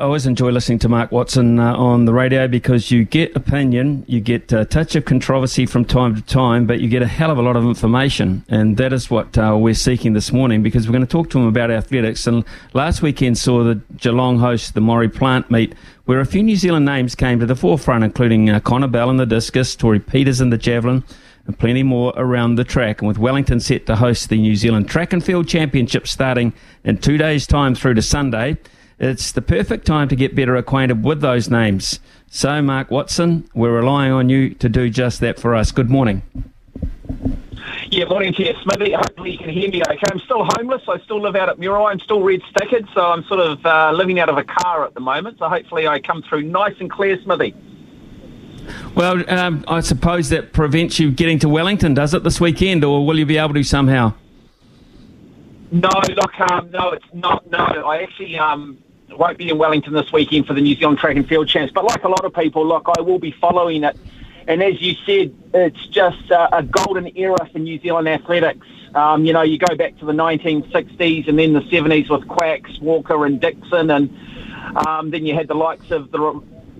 I always enjoy listening to Mark Watson uh, on the radio because you get opinion, you get a touch of controversy from time to time, but you get a hell of a lot of information. And that is what uh, we're seeking this morning because we're going to talk to him about athletics. And last weekend saw the Geelong host the Maurie Plant meet where a few New Zealand names came to the forefront, including uh, Connor Bell in the discus, Tori Peters in the javelin, and plenty more around the track. And with Wellington set to host the New Zealand Track and Field Championship starting in two days' time through to Sunday, it's the perfect time to get better acquainted with those names. So, Mark Watson, we're relying on you to do just that for us. Good morning. Yeah, morning to you, Smithy. Hopefully you can hear me okay. I'm still homeless. I still live out at Muriwai. I'm still red stickered, so I'm sort of uh, living out of a car at the moment. So hopefully I come through nice and clear, Smithy. Well, um, I suppose that prevents you getting to Wellington, does it, this weekend, or will you be able to somehow? No, look, um, no, it's not. No, I actually um, won't be in Wellington this weekend for the New Zealand Track and Field Champs. But like a lot of people, look, I will be following it. And as you said, it's just uh, a golden era for New Zealand athletics. Um, you know, you go back to the 1960s and then the 70s with Quax, Walker, and Dixon, and um, then you had the likes of the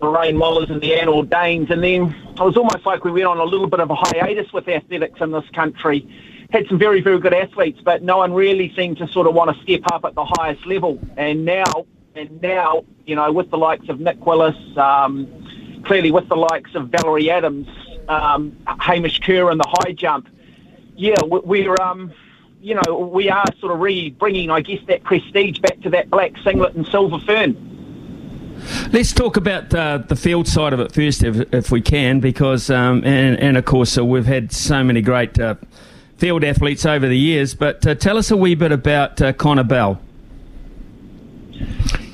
Lorraine Mollers and the Anne Audains, and then it was almost like we went on a little bit of a hiatus with athletics in this country. Had some very, very good athletes, but no one really seemed to sort of want to step up at the highest level. And now, and now, you know, with the likes of Nick Willis, um, clearly with the likes of Valerie Adams, um, Hamish Kerr in the high jump, yeah, we're, um, you know, we are sort of re bringing, I guess, that prestige back to that black singlet and silver fern. Let's talk about uh, the field side of it first, if, if we can, because, um, and, and, of course, uh, we've had so many great uh, field athletes over the years, but uh, tell us a wee bit about uh, Connor Bell.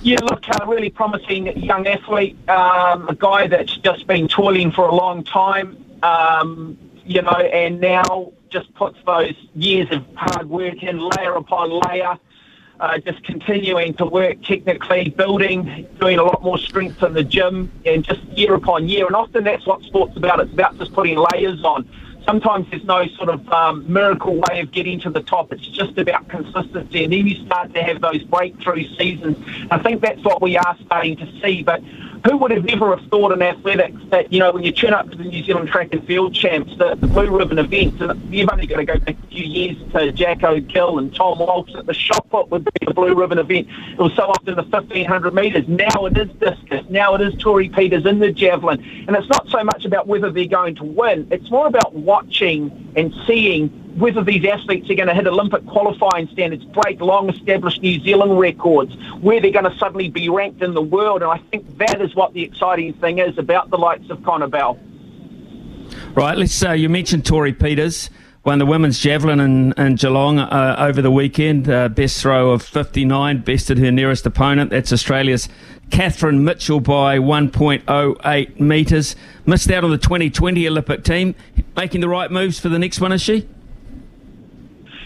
Yeah, look, a really promising young athlete, um, a guy that's just been toiling for a long time, um, you know, and now just puts those years of hard work in layer upon layer uh, just continuing to work technically, building, doing a lot more strength in the gym, and just year upon year. And often that's what sport's about. It's about just putting layers on. Sometimes there's no sort of um, miracle way of getting to the top. It's just about consistency, and then you start to have those breakthrough seasons. I think that's what we are starting to see. But who would have ever have thought in athletics that, you know, when you turn up to the New Zealand Track and Field Champs, the, the Blue Ribbon event, and you've only got to go back a few years to Jacko Gill and Tom Walsh, that the shot put would be the Blue Ribbon event. It was so often the 1500 metres. Now it is discus. Now it is Tori Peters in the javelin. And it's not so much about whether they're going to win. It's more about watching and seeing whether these athletes are going to hit Olympic qualifying standards, break long established New Zealand records, where they're going to suddenly be ranked in the world. And I think that is what the exciting thing is about the likes of Connor Bell. Right, let's uh, you mentioned Tori Peters. Won the women's javelin in, in Geelong uh, over the weekend. Uh, best throw of 59, bested her nearest opponent. That's Australia's Kathryn Mitchell by 1.08 metres. Missed out on the 2020 Olympic team. Making the right moves for the next one, is she?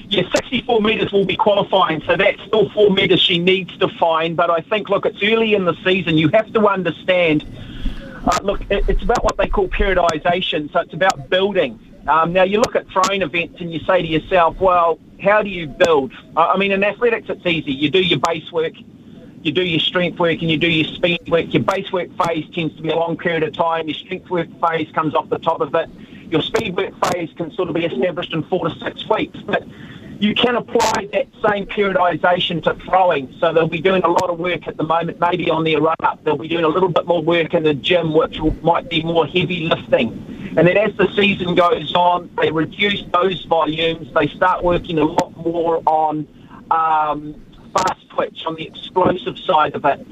Yeah, 64 metres will be qualifying, so that's still four metres she needs to find. But I think, look, it's early in the season. You have to understand, uh, look, it, it's about what they call periodisation, so it's about building. Um, now, you look at throwing events and you say to yourself, well, how do you build? I mean, in athletics, it's easy. You do your base work, you do your strength work, and you do your speed work. Your base work phase tends to be a long period of time. Your strength work phase comes off the top of it. Your speed work phase can sort of be established in four to six weeks. But you can apply that same periodisation to throwing. So they'll be doing a lot of work at the moment, maybe on their run up. They'll be doing a little bit more work in the gym, which will, might be more heavy lifting. And then as the season goes on, they reduce those volumes. They start working a lot more on um, fast twitch, on the explosive side of it.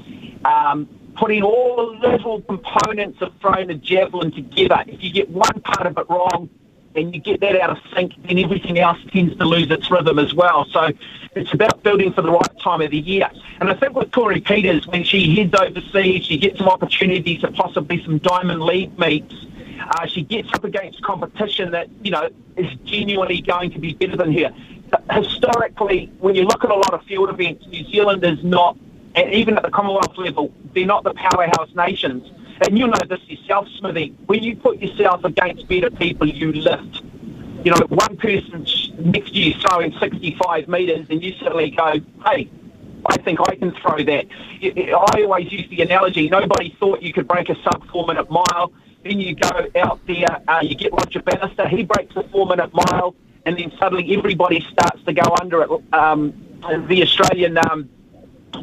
Um, putting all the little components of throwing a javelin together. If you get one part of it wrong, and you get that out of sync, then everything else tends to lose its rhythm as well. So it's about building for the right time of the year. And I think with Tori Peters, when she heads overseas, she gets some opportunities to possibly some Diamond League meets. Uh, she gets up against competition that, you know, is genuinely going to be better than her. Historically, when you look at a lot of field events, New Zealand is not, and even at the Commonwealth level, they're not the powerhouse nations. And you know this yourself, Smithy. When you put yourself against better people, you lift. You know, one person next to you throwing 65 metres, and you suddenly go, hey, I think I can throw that. I always use the analogy nobody thought you could break a sub four minute mile. Then you go out there, uh, you get Roger Bannister, he breaks a four minute mile, and then suddenly everybody starts to go under it. Um, the Australian um,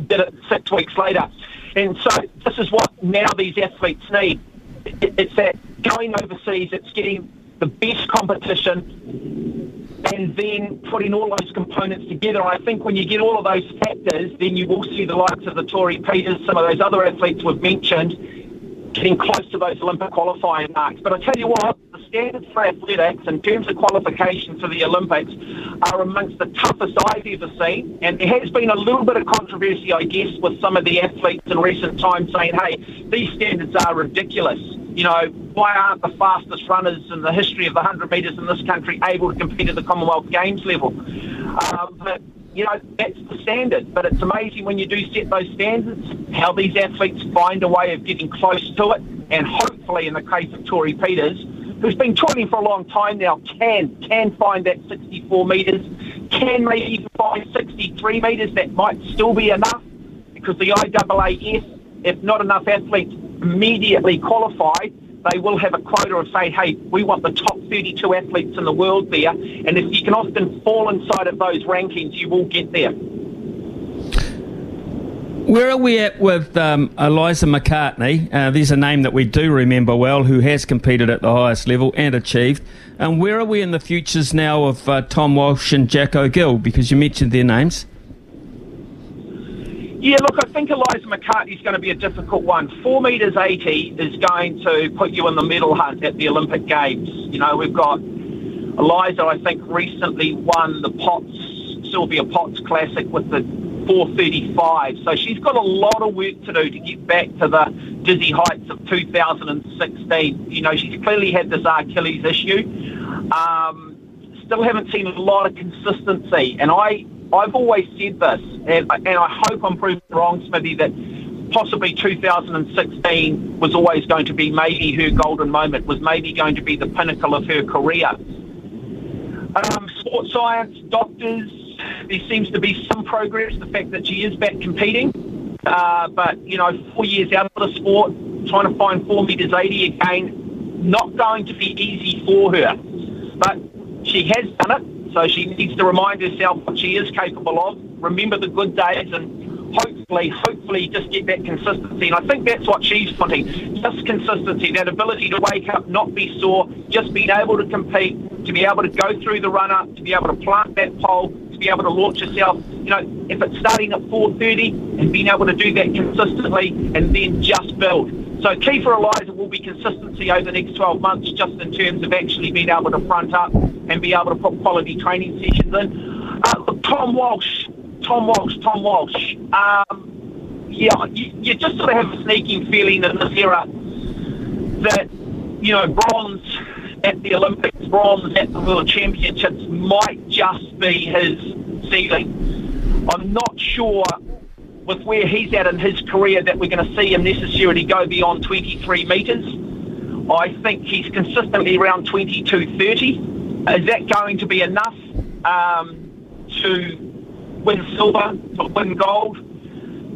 did it six weeks later. And so this is what now these athletes need. It's that going overseas, it's getting the best competition and then putting all those components together. I think when you get all of those factors, then you will see the likes of the Tori Peters, some of those other athletes we've mentioned, getting close to those Olympic qualifying marks. But I tell you what, standards for athletics in terms of qualification for the Olympics are amongst the toughest I've ever seen. And there has been a little bit of controversy, I guess, with some of the athletes in recent times saying, hey, these standards are ridiculous. You know, why aren't the fastest runners in the history of the 100 metres in this country able to compete at the Commonwealth Games level? Um, but you know, that's the standard. But it's amazing when you do set those standards, how these athletes find a way of getting close to it. And hopefully, in the case of Tori Peters, who's been training for a long time now, can can find that 64 metres, can maybe even find 63 metres. That might still be enough because the IAAF, if not enough athletes immediately qualify, they will have a quota of say, hey, we want the top 32 athletes in the world there. And if you can often fall inside of those rankings, you will get there. Where are we at with um, Eliza McCartney? Uh, there's a name that we do remember well who has competed at the highest level and achieved. And where are we in the futures now of uh, Tom Walsh and Jacko Gill? Because you mentioned their names. Yeah, look, I think Eliza McCartney is going to be a difficult one. Four metres eighty is going to put you in the medal hunt at the Olympic Games. You know, we've got Eliza. I think recently won the Potts Sylvia Potts Classic with the 435. So she's got a lot of work to do to get back to the dizzy heights of 2016. You know, she's clearly had this Achilles issue. Um, still haven't seen a lot of consistency, and I I've always said this, and, and I hope I'm proven wrong, Smithy, that possibly 2016 was always going to be maybe her golden moment, was maybe going to be the pinnacle of her career. Um, sports science, doctors, there seems to be some progress, the fact that she is back competing. Uh, but, you know, four years out of the sport, trying to find 4 metres 80 again, not going to be easy for her. But she has done it. So she needs to remind herself what she is capable of, remember the good days, and hopefully, hopefully just get that consistency. And I think that's what she's wanting, just consistency, that ability to wake up, not be sore, just being able to compete, to be able to go through the run-up, to be able to plant that pole, be able to launch yourself. You know, if it's starting at 4.30 and being able to do that consistently and then just build. So key for Eliza will be consistency over the next 12 months, just in terms of actually being able to front up and be able to put quality training sessions in. Uh, Tom Walsh, Tom Walsh, Tom Walsh. Um, yeah, you, you, just sort of have a sneaking feeling in this era that, you know, bronze at the Olympics, bronze at the World Championships might just be his ceiling. I'm not sure with where he's at in his career that we're going to see him necessarily go beyond 23 metres. I think he's consistently around 22, 30. Is that going to be enough um, to win silver, to win gold,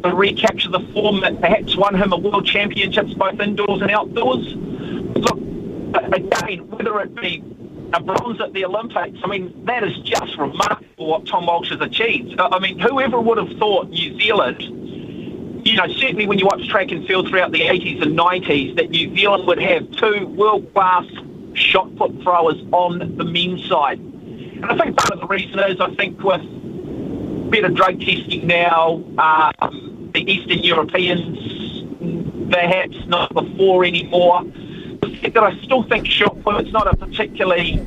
to recapture the form that perhaps won him a world championships both indoors and outdoors? Again, whether it be a bronze at the Olympics. I mean, that is just remarkable what Tom Walsh has achieved. I mean, whoever would have thought New Zealand, you know, certainly when you watch track and field throughout the 80s and 90s, that New Zealand would have two world-class shot put throwers on the men's side. And I think part of the reason is, I think with better drug testing now, um, the Eastern Europeans, perhaps not before anymore, that I still think shot put, it's not a particularly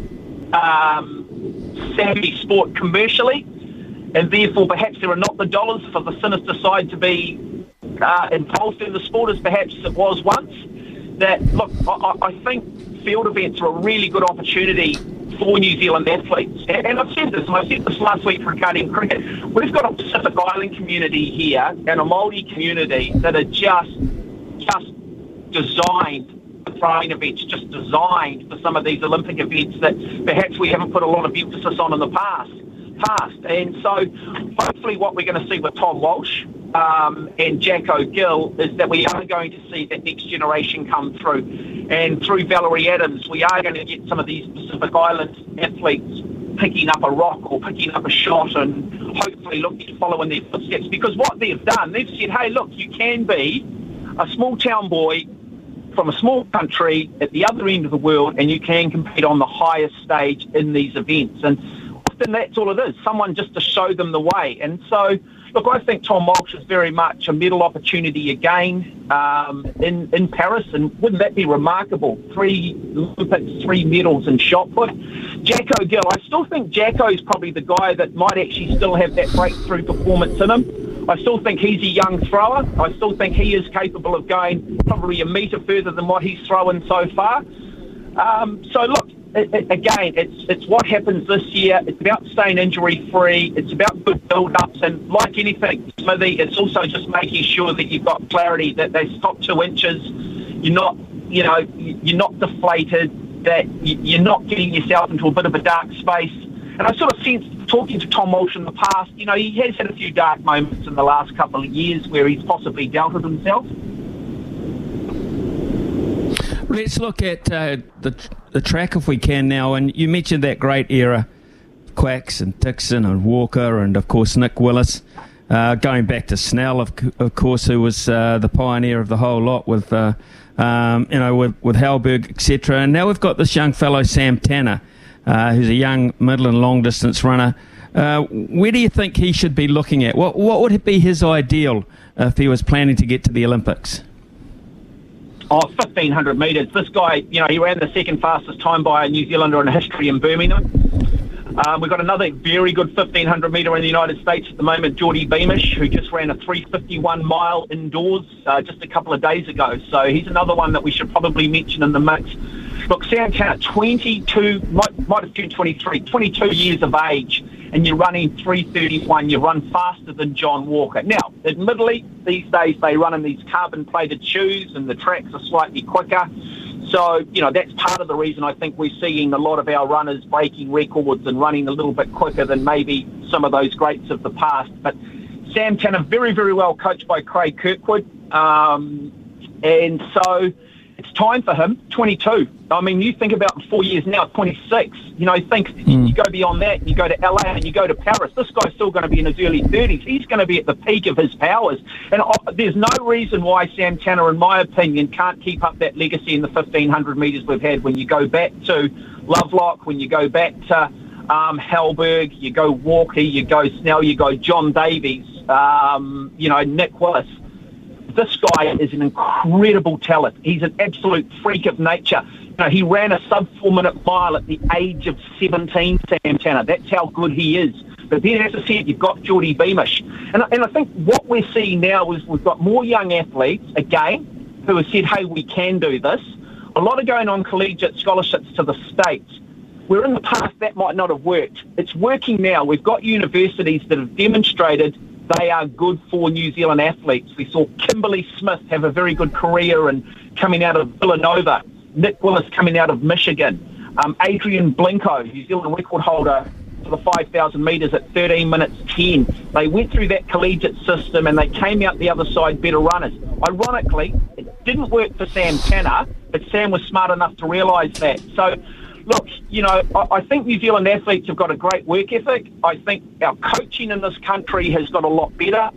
um, savvy sport commercially, and therefore perhaps there are not the dollars for the sinister side to be uh, involved in the sport as perhaps it was once. That look, I, I think field events are a really good opportunity for New Zealand athletes. And, I've said this, and I said this last week for Guardian Cricket. We've got a Pacific Island community here and a Māori community that are just just designed throwing events, just designed for some of these Olympic events that perhaps we haven't put a lot of emphasis on in the past. Past. And so hopefully what we're going to see with Tom Walsh um, and Jacko Gill is that we are going to see that next generation come through. And through Valerie Adams, we are going to get some of these Pacific Island athletes picking up a rock or picking up a shot and hopefully looking to follow in their footsteps. Because what they've done, they've said, hey, look, you can be a small town boy from a small country at the other end of the world and you can compete on the highest stage in these events. And often that's all it is, someone just to show them the way. And so, look, I think Tom Walsh is very much a medal opportunity again um, in, in Paris. And wouldn't that be remarkable? Three Olympics, three medals in shot put. Jacko Gill, I still think Jacko is probably the guy that might actually still have that breakthrough performance in him. I still think he's a young thrower. I still think he is capable of going probably a metre further than what he's thrown so far. Um, so look, it, it, again, it's it's what happens this year. It's about staying injury free. It's about good build ups, and like anything, Smithy, it's also just making sure that you've got clarity that they stop two inches. You're not, you know, you're not deflated. That you're not getting yourself into a bit of a dark space and I sort of sense, talking to Tom Walsh in the past, you know, he has had a few dark moments in the last couple of years where he's possibly doubted himself. Let's look at uh, the the track if we can now. And you mentioned that great era, Quax and Dixon and Walker and of course Nick Willis. Uh, going back to Snell, of, of course, who was uh, the pioneer of the whole lot with, uh, um, you know, with, with Halberg, etc. And now we've got this young fellow, Sam Tanner, uh, who's a young middle and long distance runner. Uh, where do you think he should be looking at? What, what would be his ideal if he was planning to get to the Olympics? Oh, 1500 metres. This guy, you know, he ran the second fastest time by a New Zealander in history in Birmingham. Um, we've got another very good 1500 metre in the United States at the moment, Geordie Beamish, who just ran a 351 mile indoors uh, just a couple of days ago. So he's another one that we should probably mention in the mix. Look, Sam Tanner, 22, might, might have turned 23, 22 years of age, and you're running 331. You run faster than John Walker. Now, admittedly, these days they run in these carbon plated shoes, and the tracks are slightly quicker. So, you know, that's part of the reason I think we're seeing a lot of our runners breaking records and running a little bit quicker than maybe some of those greats of the past. But Sam Tanner, very, very well coached by Craig Kirkwood. Um, and so it's time for him. 22. I mean, you think about four years now, 26. You know, think mm. you go beyond that, you go to LA and you go to Paris. This guy's still going to be in his early 30s. He's going to be at the peak of his powers. And uh, there's no reason why Sam Tanner, in my opinion, can't keep up that legacy in the 1500 metres we've had. When you go back to Lovelock, when you go back to um, Halberg, you go Walker, you go Snell, you go John Davies, um, you know, Nick Willis this guy is an incredible talent. He's an absolute freak of nature. You know, he ran a sub four minute mile at the age of 17, Sam Tanner. That's how good he is. But then, as I said, you've got Geordie Beamish. And, and I think what we're seeing now is we've got more young athletes, again, who have said, hey, we can do this. A lot of going on collegiate scholarships to the States. Where in the past that might not have worked. It's working now. We've got universities that have demonstrated they are good for New Zealand athletes. We saw Kimberly Smith have a very good career and coming out of Villanova, Nick Willis coming out of Michigan, um, Adrian Blincoe, New Zealand record holder for the 5,000 metres at 13 minutes 10. They went through that collegiate system and they came out the other side better runners. Ironically, it didn't work for Sam Tanner, but Sam was smart enough to realise that. So look, you know, I, I, think New Zealand athletes have got a great work ethic. I think our coaching in this country has got a lot better.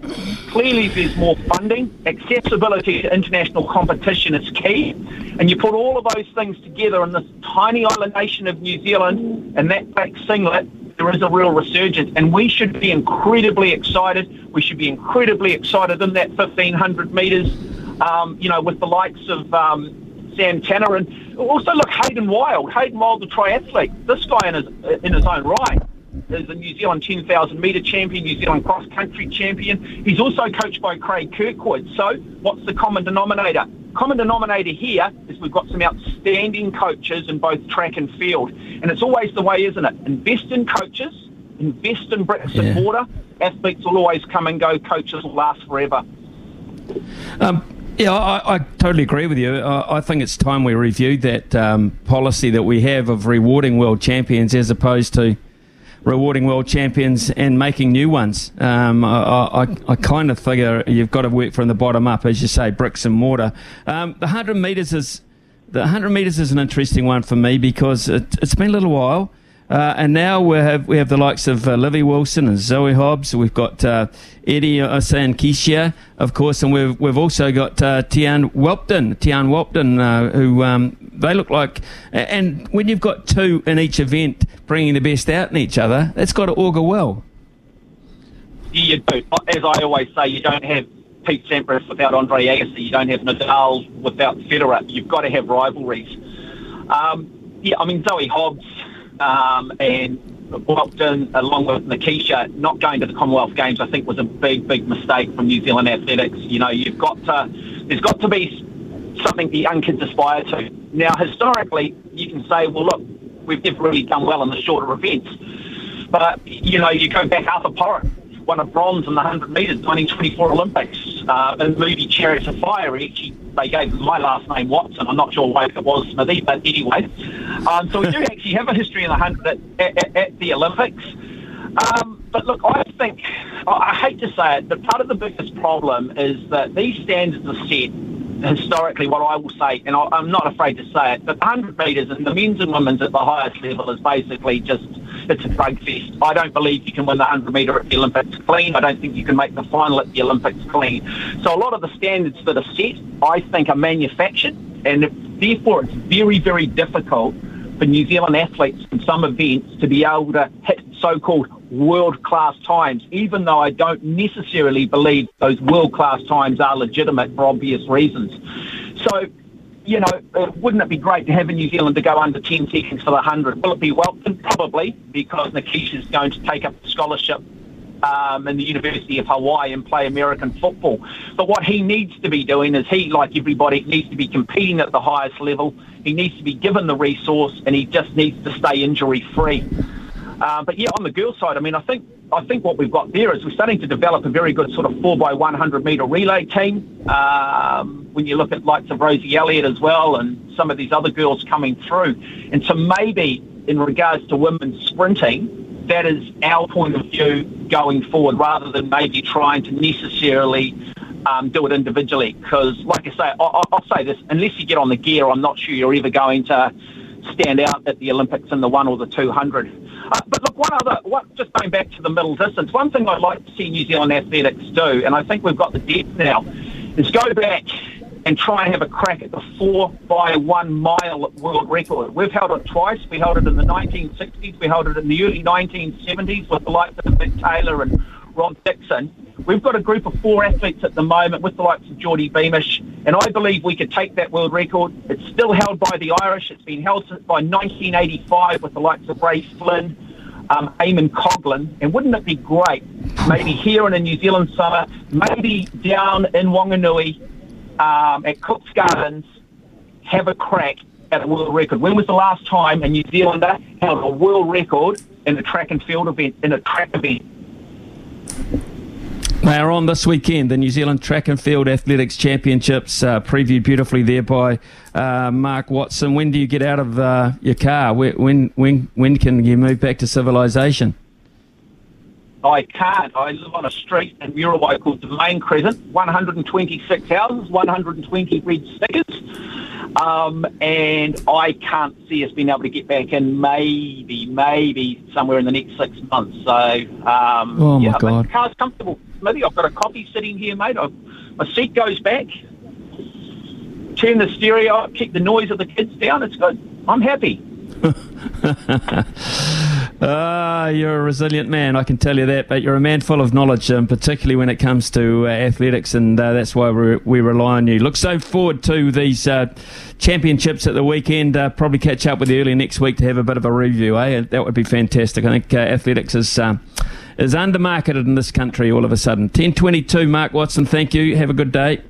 Clearly, there's more funding. Accessibility to international competition is key. And you put all of those things together in this tiny island nation of New Zealand and that black singlet, there is a real resurgence. And we should be incredibly excited. We should be incredibly excited in that 1,500 metres, um, you know, with the likes of. Um, Sam Tanner, and also look Hayden Wilde. Hayden Wilde, the triathlete. This guy in his in his own right is a New Zealand 10,000 metre champion, New Zealand cross country champion. He's also coached by Craig Kirkwood. So, what's the common denominator? Common denominator here is we've got some outstanding coaches in both track and field. And it's always the way, isn't it? Invest in coaches, invest in bricks and mortar. Athletes will always come and go, coaches will last forever. Um, yeah, I, I, totally agree with you. I, I, think it's time we reviewed that um, policy that we have of rewarding world champions as opposed to rewarding world champions and making new ones. Um, I, I, I kind of figure you've got to work from the bottom up, as you say, bricks and mortar. Um, the 100 metres is the 100 metres is an interesting one for me because it, has been a little while. Uh, and now we have we have the likes of uh, Livvy Wilson and Zoe Hobbs. We've got uh, Eddie Osei-Nketia, of course, and we've we've also got uh, Tiaan Whelpton. Tiaan Whelpton, uh, who um, they look like. And when you've got two in each event bringing the best out in each other, that's got to augur well. Yeah, you do. As I always say, you don't have Pete Sampras without Andre Agassi. You don't have Nadal without Federer. You've got to have rivalries. Um, yeah, I mean Zoe Hobbs um, and Whelpton, along with Nketia, not going to the Commonwealth Games, I think was a big, big mistake from New Zealand athletics. You know, you've got to, there's got to be something the young kids aspire to. Now, historically, you can say, well, look, we've never really done well in the shorter events. But, you know, you go back Arthur Porritt, won a bronze in the 100 metres, 1924 Olympics. Uh, in the movie Chariots of Fire, actually, they gave my last name Watson. I'm not sure why it was Smithy, but anyway. Um, so we do actually have a history in the 100 at, at, at the Olympics. Um, but look, I think, I hate to say it, but part of the biggest problem is that these standards are set historically what I will say, and I, am not afraid to say it, but 100 metres and the men's and women's at the highest level is basically just, it's a drug fest. I don't believe you can win the 100 metre at the Olympics clean. I don't think you can make the final at the Olympics clean. So a lot of the standards that are set, I think, are manufactured, and therefore it's very, very difficult for New Zealand athletes in some events to be able to hit so-called world-class times, even though I don't necessarily believe those world-class times are legitimate for obvious reasons. So, you know, uh, wouldn't it be great to have a New Zealand to go under 10 seconds for the 100? Will it be Whelpton? Probably, because Nketia is going to take up a scholarship um, in the University of Hawaii and play American football. But what he needs to be doing is he, like everybody, needs to be competing at the highest level. He needs to be given the resource, and he just needs to stay injury free. Uh, but yeah, on the girls' side, I mean, I think I think what we've got there is we're starting to develop a very good sort of four by one hundred metre relay team. Um, when you look at likes of Rosie Elliott as well, and some of these other girls coming through, and so maybe in regards to women's sprinting, that is our point of view going forward, rather than maybe trying to necessarily um, do it individually. Because, like I say, I, I'll say this: unless you get on the gear, I'm not sure you're ever going to stand out at the Olympics in the one or the two hundred. Uh, but look, one other, what, just going back to the middle distance, one thing I'd like to see New Zealand athletics do, and I think we've got the depth now, is go back and try and have a crack at the four by one mile world record. We've held it twice. We held it in the 1960s. We held it in the early 1970s with the likes of Mick Taylor and Rod Dixon. We've got a group of four athletes at the moment with the likes of Geordie Beamish, and I believe we could take that world record. It's still held by the Irish. It's been held since by 1985 with the likes of Ray Flynn, um, Eamonn Coghlan. And wouldn't it be great, maybe here in a New Zealand summer, maybe down in Wanganui um, at Cook's Gardens, have a crack at a world record. When was the last time a New Zealander held a world record in a track and field event, in a track event? They are on this weekend, the New Zealand Track and Field Athletics Championships, uh, previewed beautifully there by uh, Mark Watson. When do you get out of uh, your car? When, when, when can you move back to civilization? I can't. I live on a street in Muriwai called the Main Crescent, 126 houses, 120 red stickers. Um, and I can't see us being able to get back in maybe, maybe somewhere in the next six months. So, um, oh my yeah, God. the car's comfortable. Maybe I've got a coffee sitting here, mate. I've, my seat goes back. Turn the stereo up, keep the noise of the kids down. It's good. I'm happy. Ah, you're a resilient man, I can tell you that. But you're a man full of knowledge, um, particularly when it comes to uh, athletics, and uh, that's why we we rely on you. Look so forward to these uh, championships at the weekend. Uh, probably catch up with you early next week to have a bit of a review. Eh? That would be fantastic. I think uh, athletics is. is undermarketed in this country all of a sudden. 1022, Mark Watson, thank you. Have a good day.